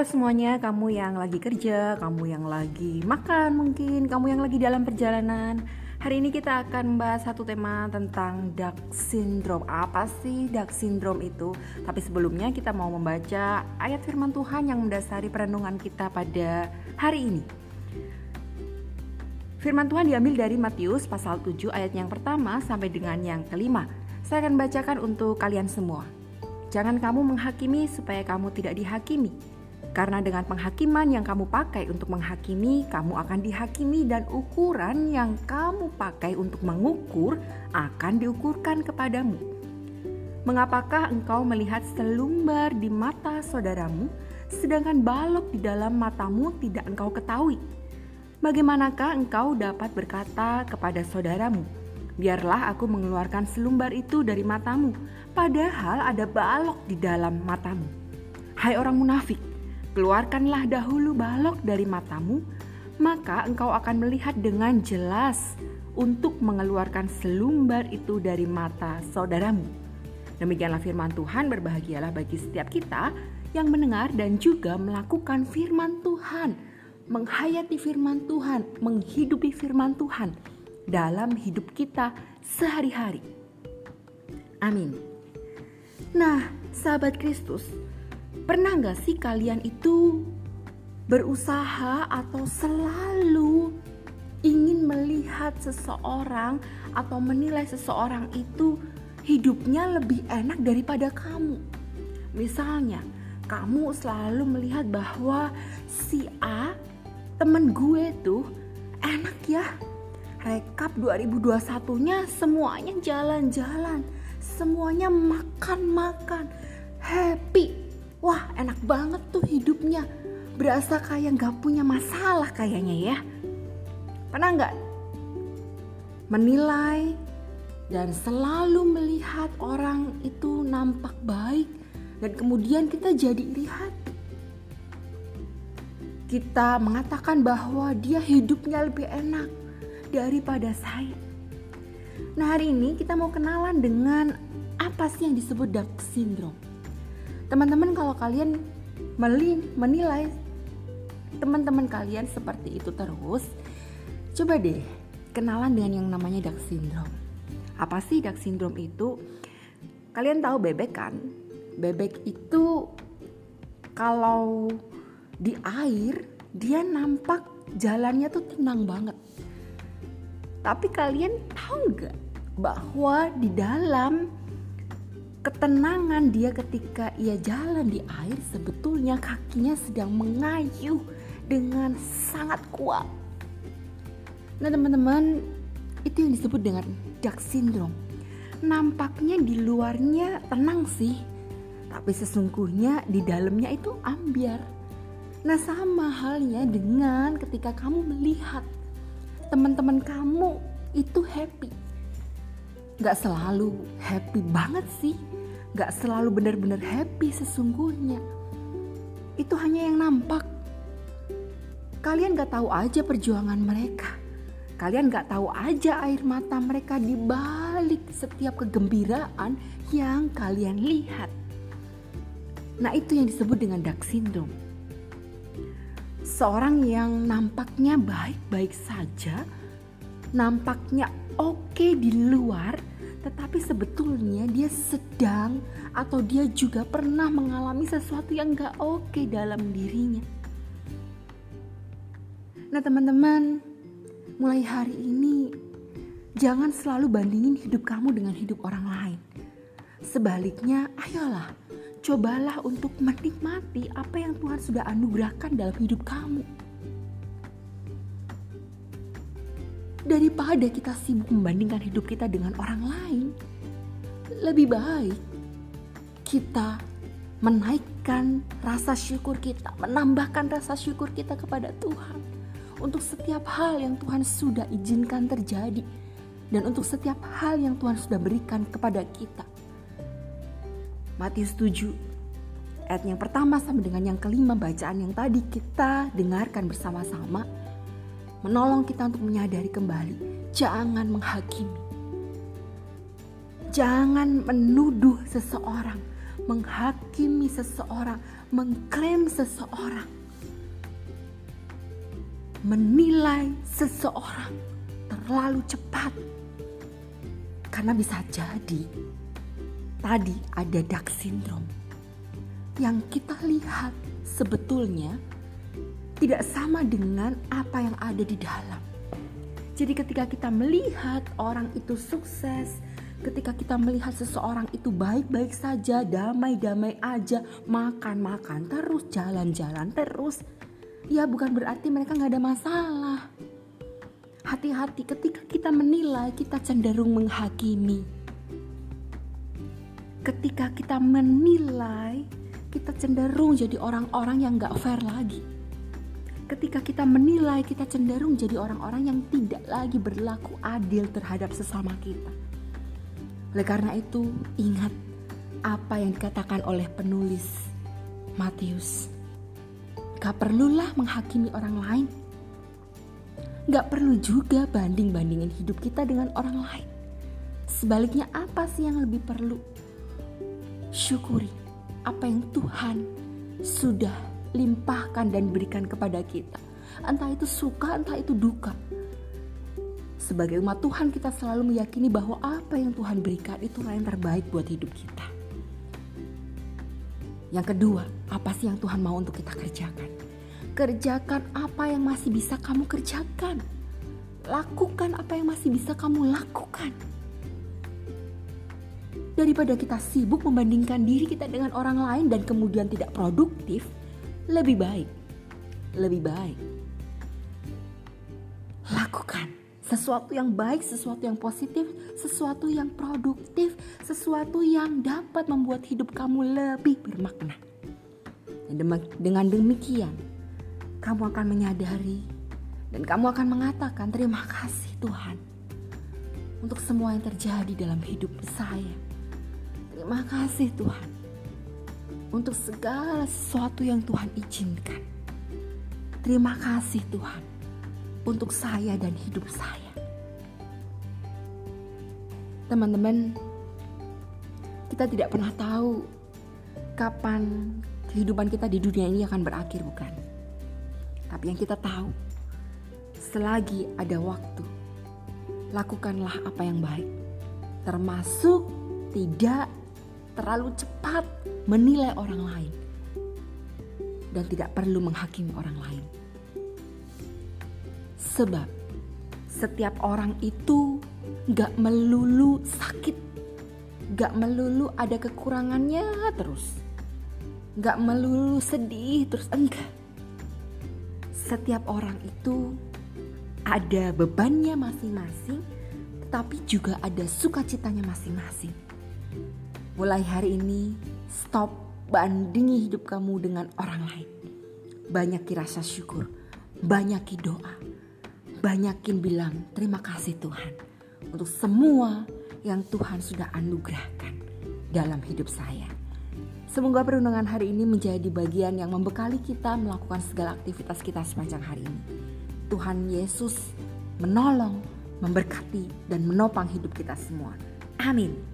Semuanya, kamu yang lagi kerja, kamu yang lagi makan mungkin, kamu yang lagi dalam perjalanan. Hari ini kita akan membahas satu tema tentang dark syndrome. Apa sih dark syndrome itu? Tapi sebelumnya kita mau membaca ayat firman Tuhan yang mendasari perenungan kita pada hari ini. Firman Tuhan diambil dari Matius pasal 7 ayat yang pertama sampai dengan yang kelima. Saya akan bacakan untuk kalian semua. Jangan kamu menghakimi supaya kamu tidak dihakimi karena dengan penghakiman yang kamu pakai untuk menghakimi, kamu akan dihakimi dan ukuran yang kamu pakai untuk mengukur akan diukurkan kepadamu. Mengapakah engkau melihat selumbar di mata saudaramu, sedangkan balok di dalam matamu tidak engkau ketahui? Bagaimanakah engkau dapat berkata kepada saudaramu, "Biarlah aku mengeluarkan selumbar itu dari matamu," padahal ada balok di dalam matamu? Hai orang munafik, Keluarkanlah dahulu balok dari matamu, maka engkau akan melihat dengan jelas untuk mengeluarkan selumbar itu dari mata saudaramu. Demikianlah firman Tuhan, berbahagialah bagi setiap kita yang mendengar dan juga melakukan firman Tuhan, menghayati firman Tuhan, menghidupi firman Tuhan dalam hidup kita sehari-hari. Amin. Nah, sahabat Kristus, Pernah gak sih kalian itu berusaha atau selalu ingin melihat seseorang atau menilai seseorang itu hidupnya lebih enak daripada kamu? Misalnya, kamu selalu melihat bahwa si A temen gue tuh enak ya. Rekap 2021-nya semuanya jalan-jalan, semuanya makan-makan, happy, Wah enak banget tuh hidupnya Berasa kayak gak punya masalah kayaknya ya Pernah gak menilai dan selalu melihat orang itu nampak baik dan kemudian kita jadi iri hati. Kita mengatakan bahwa dia hidupnya lebih enak daripada saya. Nah hari ini kita mau kenalan dengan apa sih yang disebut dark syndrome. Teman-teman kalau kalian menilai teman-teman kalian seperti itu terus, coba deh kenalan dengan yang namanya dark syndrome. Apa sih dark syndrome itu? Kalian tahu bebek kan? Bebek itu kalau di air dia nampak jalannya tuh tenang banget. Tapi kalian tahu nggak bahwa di dalam ketenangan dia ketika ia jalan di air sebetulnya kakinya sedang mengayuh dengan sangat kuat. Nah teman-teman itu yang disebut dengan dark syndrome. Nampaknya di luarnya tenang sih, tapi sesungguhnya di dalamnya itu ambiar. Nah sama halnya dengan ketika kamu melihat teman-teman kamu itu happy gak selalu happy banget sih. Gak selalu benar-benar happy sesungguhnya. Itu hanya yang nampak. Kalian gak tahu aja perjuangan mereka. Kalian gak tahu aja air mata mereka di balik setiap kegembiraan yang kalian lihat. Nah itu yang disebut dengan dark syndrome. Seorang yang nampaknya baik-baik saja nampaknya oke di luar tetapi sebetulnya dia sedang atau dia juga pernah mengalami sesuatu yang gak oke dalam dirinya. Nah teman-teman, mulai hari ini jangan selalu bandingin hidup kamu dengan hidup orang lain. Sebaliknya, ayolah, cobalah untuk menikmati apa yang Tuhan sudah anugerahkan dalam hidup kamu. Daripada kita sibuk membandingkan hidup kita dengan orang lain, lebih baik kita menaikkan rasa syukur kita, menambahkan rasa syukur kita kepada Tuhan. Untuk setiap hal yang Tuhan sudah izinkan terjadi dan untuk setiap hal yang Tuhan sudah berikan kepada kita. Matius 7 ayat yang pertama sampai dengan yang kelima bacaan yang tadi kita dengarkan bersama-sama menolong kita untuk menyadari kembali, jangan menghakimi. Jangan menuduh seseorang, menghakimi seseorang, mengklaim seseorang, menilai seseorang terlalu cepat. Karena bisa jadi tadi ada dark syndrome. Yang kita lihat sebetulnya tidak sama dengan apa yang ada di dalam. Jadi ketika kita melihat orang itu sukses, ketika kita melihat seseorang itu baik-baik saja, damai-damai aja, makan-makan terus, jalan-jalan terus, ya bukan berarti mereka nggak ada masalah. Hati-hati ketika kita menilai, kita cenderung menghakimi. Ketika kita menilai, kita cenderung jadi orang-orang yang nggak fair lagi. Ketika kita menilai, kita cenderung jadi orang-orang yang tidak lagi berlaku adil terhadap sesama kita oleh karena itu, ingat apa yang dikatakan oleh penulis Matius. Gak perlulah menghakimi orang lain. Gak perlu juga banding-bandingin hidup kita dengan orang lain. Sebaliknya apa sih yang lebih perlu? Syukuri apa yang Tuhan sudah limpahkan dan berikan kepada kita. Entah itu suka, entah itu duka sebagai umat Tuhan kita selalu meyakini bahwa apa yang Tuhan berikan itu yang terbaik buat hidup kita. Yang kedua, apa sih yang Tuhan mau untuk kita kerjakan? Kerjakan apa yang masih bisa kamu kerjakan. Lakukan apa yang masih bisa kamu lakukan. Daripada kita sibuk membandingkan diri kita dengan orang lain dan kemudian tidak produktif, lebih baik, lebih baik lakukan sesuatu yang baik, sesuatu yang positif, sesuatu yang produktif, sesuatu yang dapat membuat hidup kamu lebih bermakna. Dan dengan demikian, kamu akan menyadari dan kamu akan mengatakan terima kasih Tuhan untuk semua yang terjadi dalam hidup saya. Terima kasih Tuhan untuk segala sesuatu yang Tuhan izinkan. Terima kasih Tuhan untuk saya dan hidup saya. Teman-teman, kita tidak pernah tahu kapan kehidupan kita di dunia ini akan berakhir, bukan? Tapi yang kita tahu, selagi ada waktu, lakukanlah apa yang baik, termasuk tidak terlalu cepat menilai orang lain dan tidak perlu menghakimi orang lain. Sebab setiap orang itu gak melulu sakit, gak melulu ada kekurangannya terus, gak melulu sedih terus enggak. Setiap orang itu ada bebannya masing-masing, tetapi juga ada sukacitanya masing-masing. Mulai hari ini, stop bandingi hidup kamu dengan orang lain. Banyaki rasa syukur, banyaki doa, banyakin bilang terima kasih Tuhan untuk semua yang Tuhan sudah anugerahkan dalam hidup saya. Semoga perundungan hari ini menjadi bagian yang membekali kita melakukan segala aktivitas kita sepanjang hari ini. Tuhan Yesus menolong, memberkati, dan menopang hidup kita semua. Amin.